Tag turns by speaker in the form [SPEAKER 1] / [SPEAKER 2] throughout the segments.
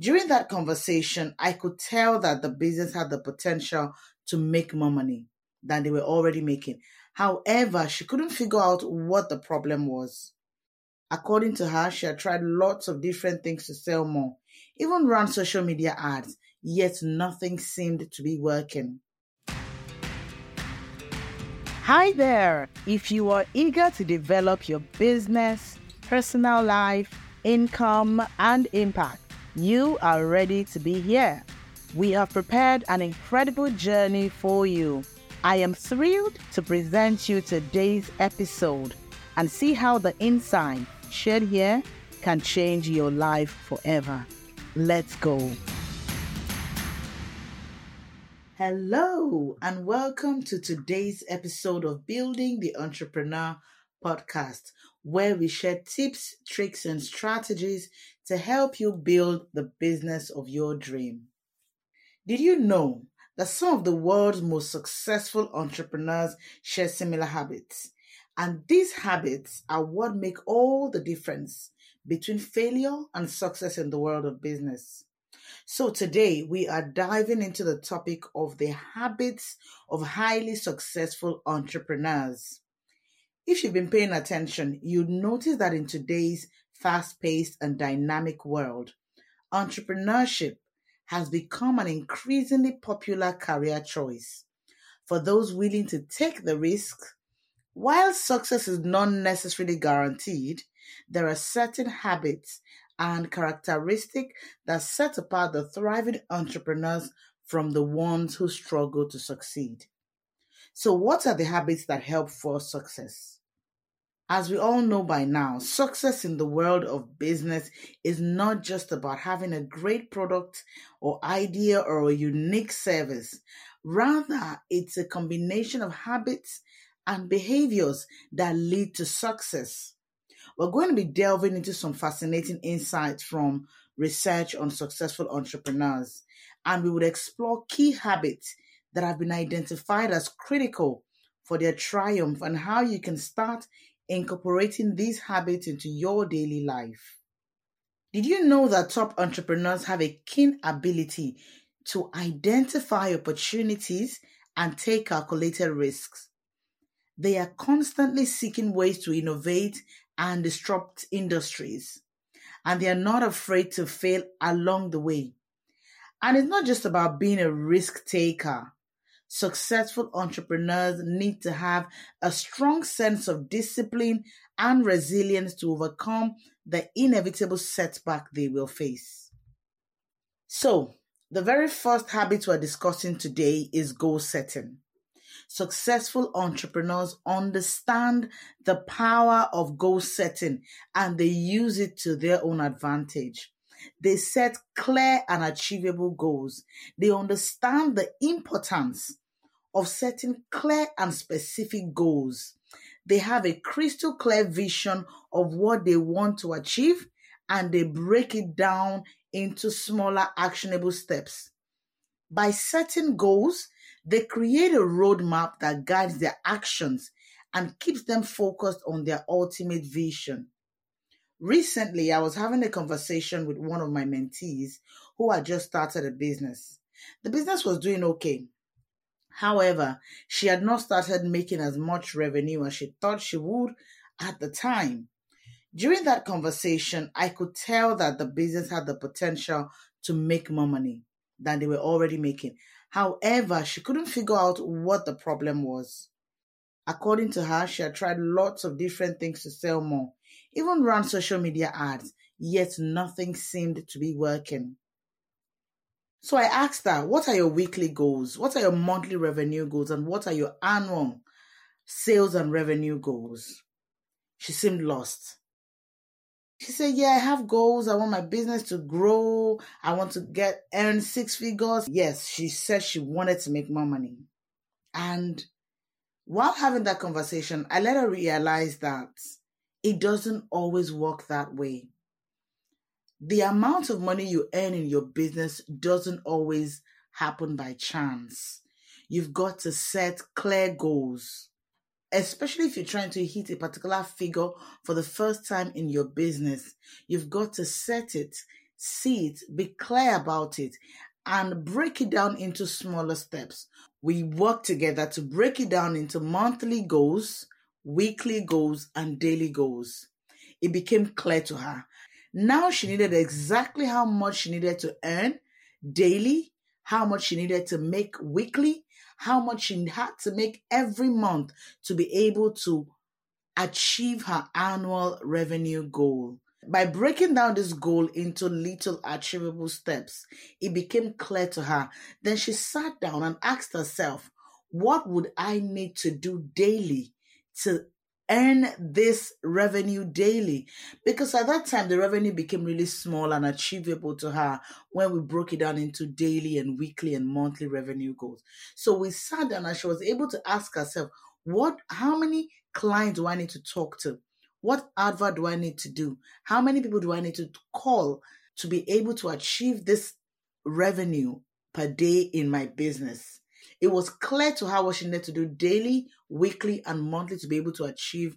[SPEAKER 1] During that conversation, I could tell that the business had the potential to make more money than they were already making. However, she couldn't figure out what the problem was. According to her, she had tried lots of different things to sell more, even ran social media ads, yet nothing seemed to be working. Hi there! If you are eager to develop your business, personal life, income, and impact, you are ready to be here. We have prepared an incredible journey for you. I am thrilled to present you today's episode and see how the insight shared here can change your life forever. Let's go. Hello, and welcome to today's episode of Building the Entrepreneur podcast, where we share tips, tricks, and strategies to help you build the business of your dream. Did you know that some of the world's most successful entrepreneurs share similar habits? And these habits are what make all the difference between failure and success in the world of business. So today we are diving into the topic of the habits of highly successful entrepreneurs. If you've been paying attention, you notice that in today's fast paced and dynamic world, entrepreneurship has become an increasingly popular career choice for those willing to take the risk. While success is not necessarily guaranteed, there are certain habits and characteristics that set apart the thriving entrepreneurs from the ones who struggle to succeed. So, what are the habits that help for success? As we all know by now, success in the world of business is not just about having a great product or idea or a unique service. Rather, it's a combination of habits and behaviors that lead to success. We're going to be delving into some fascinating insights from research on successful entrepreneurs, and we would explore key habits that have been identified as critical for their triumph and how you can start incorporating these habits into your daily life. Did you know that top entrepreneurs have a keen ability to identify opportunities and take calculated risks? They are constantly seeking ways to innovate and disrupt industries. And they are not afraid to fail along the way. And it's not just about being a risk taker. Successful entrepreneurs need to have a strong sense of discipline and resilience to overcome the inevitable setback they will face. So, the very first habit we're discussing today is goal setting. Successful entrepreneurs understand the power of goal setting and they use it to their own advantage. They set clear and achievable goals. They understand the importance of setting clear and specific goals. They have a crystal clear vision of what they want to achieve and they break it down into smaller actionable steps. By setting goals, they create a roadmap that guides their actions and keeps them focused on their ultimate vision. Recently, I was having a conversation with one of my mentees who had just started a business. The business was doing okay. However, she had not started making as much revenue as she thought she would at the time. During that conversation, I could tell that the business had the potential to make more money than they were already making. However, she couldn't figure out what the problem was. According to her, she had tried lots of different things to sell more, even ran social media ads, yet nothing seemed to be working. So I asked her, What are your weekly goals? What are your monthly revenue goals? And what are your annual sales and revenue goals? She seemed lost. She said, Yeah, I have goals. I want my business to grow. I want to get earn six figures. Yes, she said she wanted to make more money. And while having that conversation, I let her realize that it doesn't always work that way. The amount of money you earn in your business doesn't always happen by chance. You've got to set clear goals especially if you're trying to hit a particular figure for the first time in your business, you've got to set it, see it, be clear about it, and break it down into smaller steps. We work together to break it down into monthly goals, weekly goals, and daily goals. It became clear to her. Now she needed exactly how much she needed to earn daily, how much she needed to make weekly, how much she had to make every month to be able to achieve her annual revenue goal. By breaking down this goal into little achievable steps, it became clear to her. Then she sat down and asked herself, What would I need to do daily to earn this revenue daily. Because at that time the revenue became really small and achievable to her when we broke it down into daily and weekly and monthly revenue goals. So we sat down and she was able to ask herself what how many clients do i need to talk to? What advert do i need to do? How many people do i need to call to be able to achieve this revenue per day in my business it was clear to her what she needed to do daily, weekly, and monthly to be able to achieve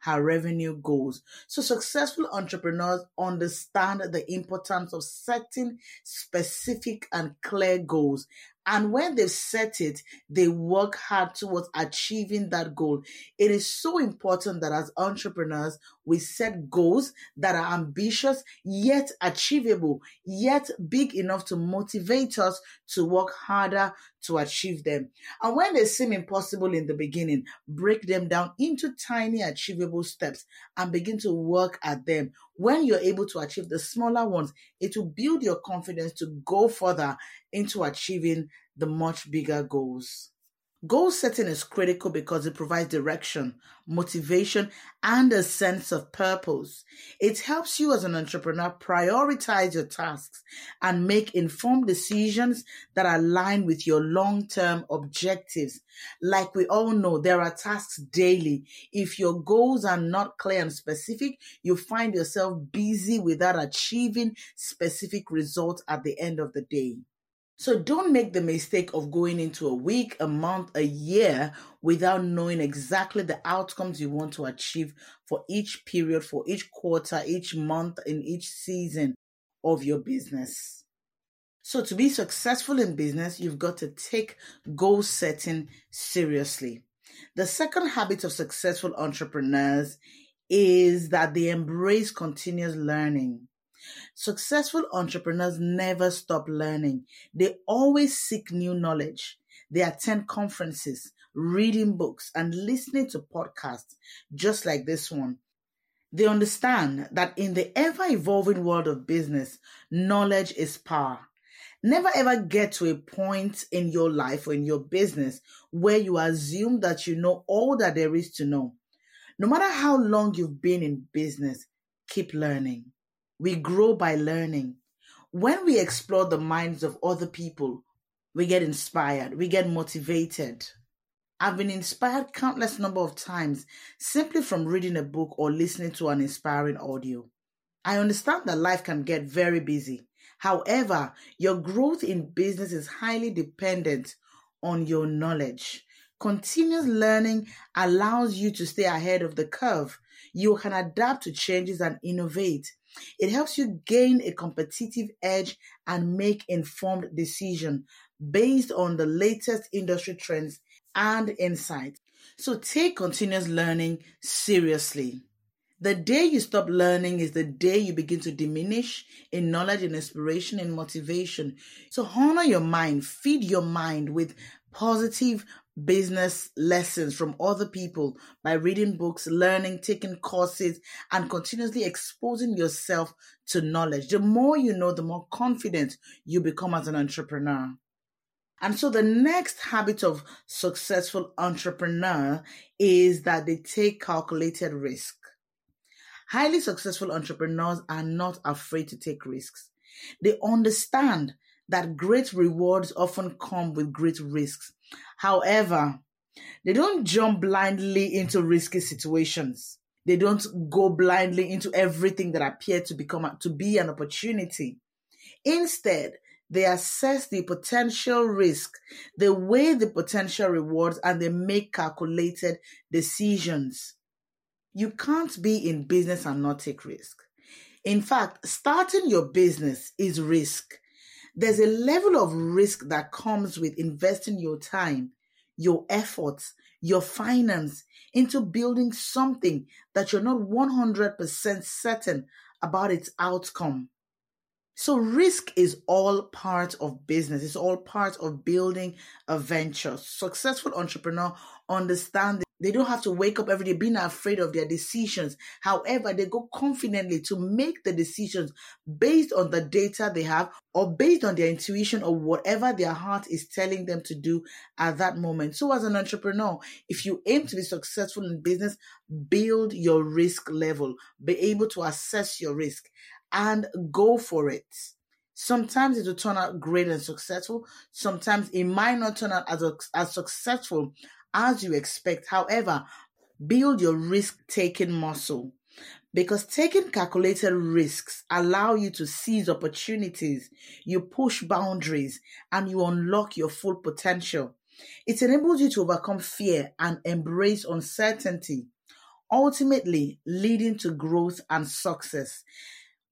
[SPEAKER 1] her revenue goals. So successful entrepreneurs understand the importance of setting specific and clear goals and when they set it, they work hard towards achieving that goal. It is so important that as entrepreneurs, we set goals that are ambitious, yet achievable, yet big enough to motivate us to work harder to achieve them. And when they seem impossible in the beginning, break them down into tiny achievable steps and begin to work at them. When you're able to achieve the smaller ones, it will build your confidence to go further into achieving the much bigger goals. Goal setting is critical because it provides direction, motivation, and a sense of purpose. It helps you as an entrepreneur prioritize your tasks and make informed decisions that align with your long term objectives. Like we all know, there are tasks daily. If your goals are not clear and specific, you find yourself busy without achieving specific results at the end of the day. So don't make the mistake of going into a week, a month, a year without knowing exactly the outcomes you want to achieve for each period, for each quarter, each month, in each season of your business. So to be successful in business, you've got to take goal setting seriously. The second habit of successful entrepreneurs is that they embrace continuous learning. Successful entrepreneurs never stop learning. They always seek new knowledge. They attend conferences, reading books, and listening to podcasts just like this one. They understand that in the ever evolving world of business, knowledge is power. Never ever get to a point in your life or in your business where you assume that you know all that there is to know. No matter how long you've been in business, keep learning. We grow by learning. When we explore the minds of other people, we get inspired, we get motivated. I've been inspired countless number of times simply from reading a book or listening to an inspiring audio. I understand that life can get very busy. However, your growth in business is highly dependent on your knowledge. Continuous learning allows you to stay ahead of the curve. You can adapt to changes and innovate. It helps you gain a competitive edge and make informed decisions based on the latest industry trends and insights. So take continuous learning seriously. The day you stop learning is the day you begin to diminish in knowledge and inspiration and motivation. So honor your mind, feed your mind with positive business lessons from other people by reading books, learning, taking courses, and continuously exposing yourself to knowledge. The more you know, the more confident you become as an entrepreneur. And so the next habit of successful entrepreneur is that they take calculated risk. Highly successful entrepreneurs are not afraid to take risks. They understand that great rewards often come with great risks. However, they don't jump blindly into risky situations. They don't go blindly into everything that appears to become to be an opportunity. Instead, they assess the potential risk, they weigh the potential rewards, and they make calculated decisions. You can't be in business and not take risk. In fact, starting your business is risk. There's a level of risk that comes with investing your time, your efforts, your finance into building something that you're not 100% certain about its outcome. So, risk is all part of business, it's all part of building a venture. Successful entrepreneur understand they don't have to wake up every day being afraid of their decisions. However, they go confidently to make the decisions based on the data they have or based on their intuition or whatever their heart is telling them to do at that moment. So, as an entrepreneur, if you aim to be successful in business, build your risk level, be able to assess your risk and go for it. Sometimes it will turn out great and successful. Sometimes it might not turn out as, as successful as you expect. However, build your risk taking muscle because taking calculated risks allow you to seize opportunities, you push boundaries, and you unlock your full potential. It enables you to overcome fear and embrace uncertainty, ultimately leading to growth and success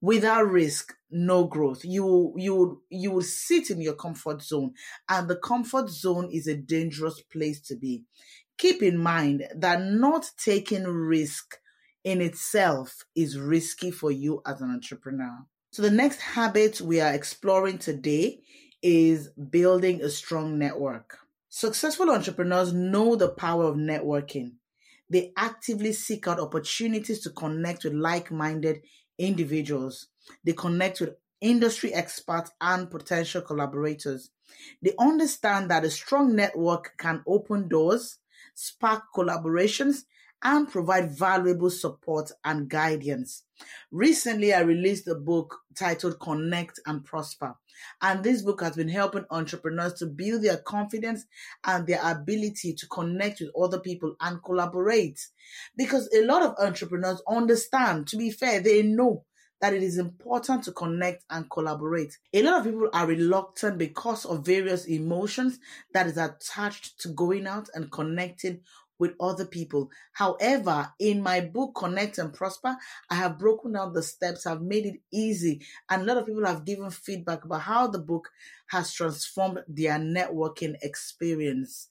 [SPEAKER 1] without risk no growth. You you you will sit in your comfort zone and the comfort zone is a dangerous place to be. Keep in mind that not taking risk in itself is risky for you as an entrepreneur. So the next habit we are exploring today is building a strong network. Successful entrepreneurs know the power of networking. They actively seek out opportunities to connect with like-minded individuals. They connect with industry experts and potential collaborators. They understand that a strong network can open doors, spark collaborations, and provide valuable support and guidance. Recently, I released a book titled Connect and Prosper. And this book has been helping entrepreneurs to build their confidence and their ability to connect with other people and collaborate. Because a lot of entrepreneurs understand, to be fair, they know that it is important to connect and collaborate. A lot of people are reluctant because of various emotions that is attached to going out and connecting with other people. However, in my book, Connect and Prosper, I have broken down the steps, I've made it easy, and a lot of people have given feedback about how the book has transformed their networking experience.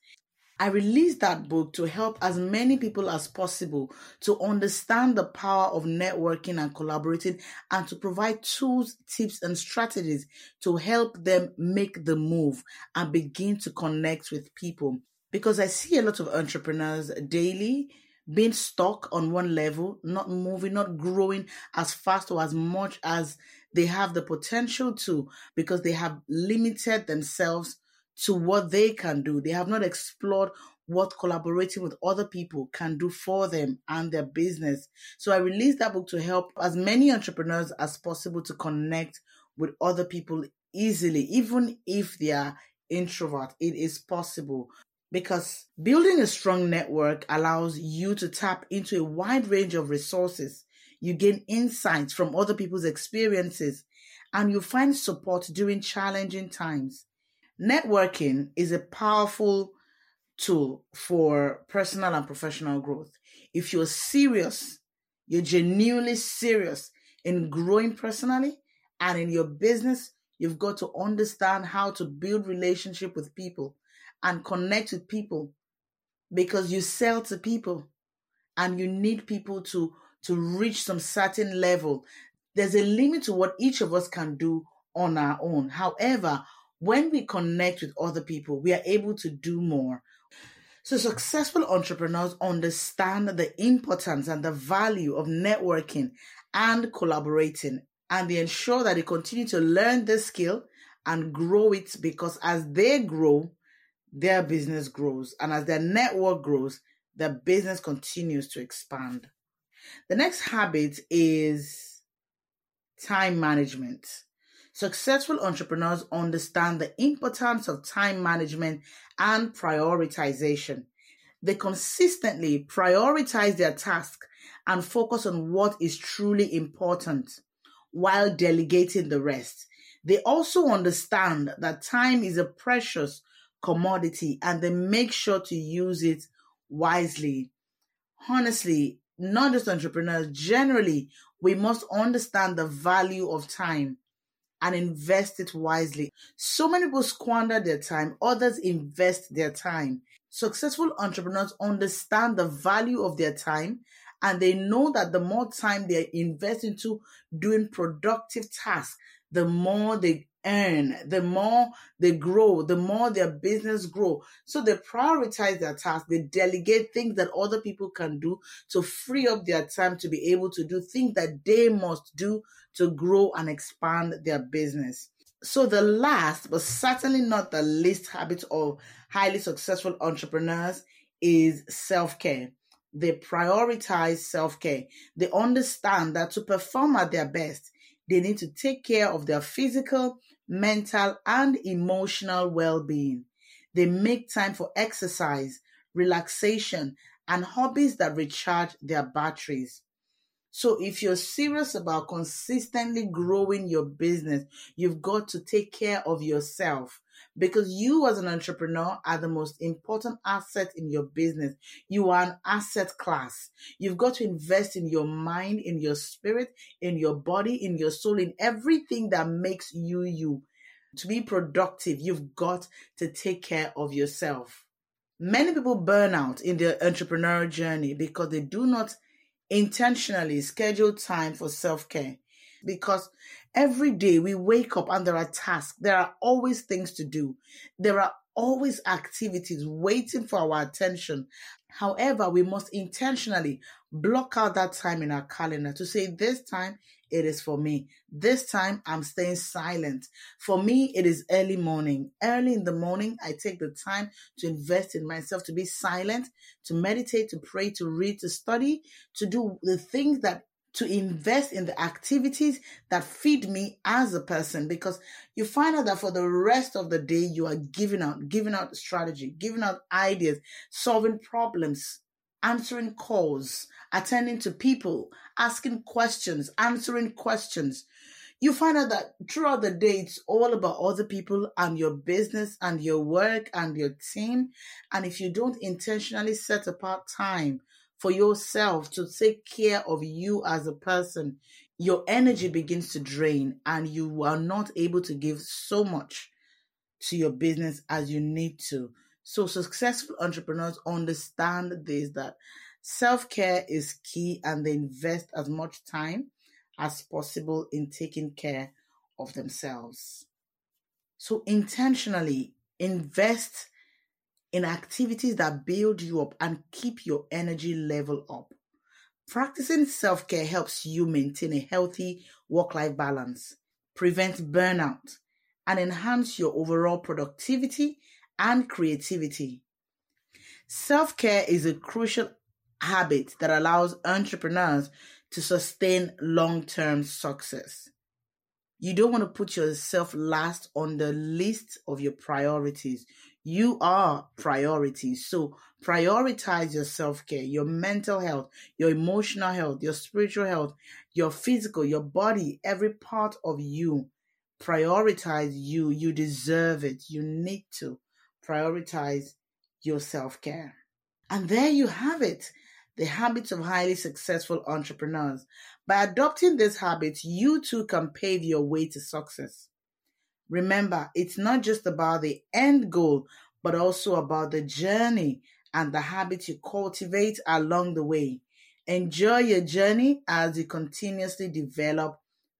[SPEAKER 1] I released that book to help as many people as possible to understand the power of networking and collaborating and to provide tools, tips, and strategies to help them make the move and begin to connect with people because I see a lot of entrepreneurs daily being stuck on one level, not moving, not growing as fast or as much as they have the potential to because they have limited themselves to what they can do. They have not explored what collaborating with other people can do for them and their business. So I released that book to help as many entrepreneurs as possible to connect with other people easily, even if they are introvert. It is possible because building a strong network allows you to tap into a wide range of resources. You gain insights from other people's experiences and you find support during challenging times. Networking is a powerful tool for personal and professional growth. If you're serious, you're genuinely serious in growing personally and in your business, you've got to understand how to build relationship with people and connect with people because you sell to people and you need people to to reach some certain level. There's a limit to what each of us can do on our own. However when we connect with other people we are able to do more. So successful entrepreneurs understand the importance and the value of networking and collaborating and they ensure that they continue to learn this skill and grow it because as they grow their business grows. And as their network grows, their business continues to expand. The next habit is time management. Successful entrepreneurs understand the importance of time management and prioritization. They consistently prioritize their task and focus on what is truly important while delegating the rest. They also understand that time is a precious commodity and they make sure to use it wisely. Honestly, not just entrepreneurs, generally, we must understand the value of time and invest it wisely. So many people squander their time, others invest their time. Successful entrepreneurs understand the value of their time and they know that the more time they invest into doing productive tasks, the more they earn, the more they grow, the more their business grow. So they prioritize their tasks, they delegate things that other people can do to free up their time to be able to do things that they must do to grow and expand their business. So the last, but certainly not the least habit of highly successful entrepreneurs is self-care. They prioritize self-care. They understand that to perform at their best, they need to take care of their physical, mental, and emotional well being. They make time for exercise, relaxation, and hobbies that recharge their batteries. So, if you're serious about consistently growing your business, you've got to take care of yourself because you, as an entrepreneur, are the most important asset in your business. You are an asset class. You've got to invest in your mind, in your spirit, in your body, in your soul, in everything that makes you you. To be productive, you've got to take care of yourself. Many people burn out in their entrepreneurial journey because they do not intentionally schedule time for self care because every day we wake up and there are tasks, there are always things to do, there are always activities waiting for our attention. However, we must intentionally block out that time in our calendar to say, This time it is for me. This time I'm staying silent. For me, it is early morning. Early in the morning, I take the time to invest in myself, to be silent, to meditate, to pray, to read, to study, to do the things that to invest in the activities that feed me as a person because you find out that for the rest of the day you are giving out giving out strategy giving out ideas solving problems answering calls, attending to people, asking questions, answering questions. You find out that throughout the day, it's all about other people and your business and your work and your team. And if you don't intentionally set apart time for yourself to take care of you as a person, your energy begins to drain and you are not able to give so much to your business as you need to. So successful entrepreneurs understand this that self-care is key and they invest as much time as possible in taking care of themselves. So intentionally invest in activities that build you up and keep your energy level up. Practicing self care helps you maintain a healthy work life balance, prevent burnout, and enhance your overall productivity and creativity. Self care is a crucial habit that allows entrepreneurs to sustain long term success. You don't want to put yourself last on the list of your priorities. You are priorities. So prioritize your self care, your mental health, your emotional health, your spiritual health, your physical, your body, every part of you. Prioritize you. You deserve it. You need to prioritize your self care. And there you have it the habits of highly successful entrepreneurs. By adopting these habits, you too can pave your way to success. Remember, it's not just about the end goal, but also about the journey and the habits you cultivate along the way. Enjoy your journey as you continuously develop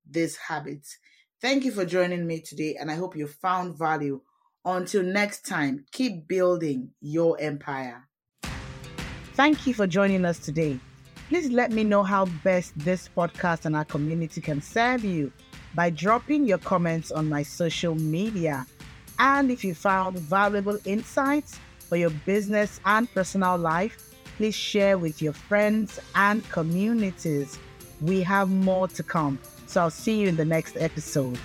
[SPEAKER 1] these habits. Thank you for joining me today, and I hope you found value until next time, keep building your empire. Thank you for joining us today. Please let me know how best this podcast and our community can serve you by dropping your comments on my social media. And if you found valuable insights for your business and personal life, please share with your friends and communities. We have more to come. So I'll see you in the next episode.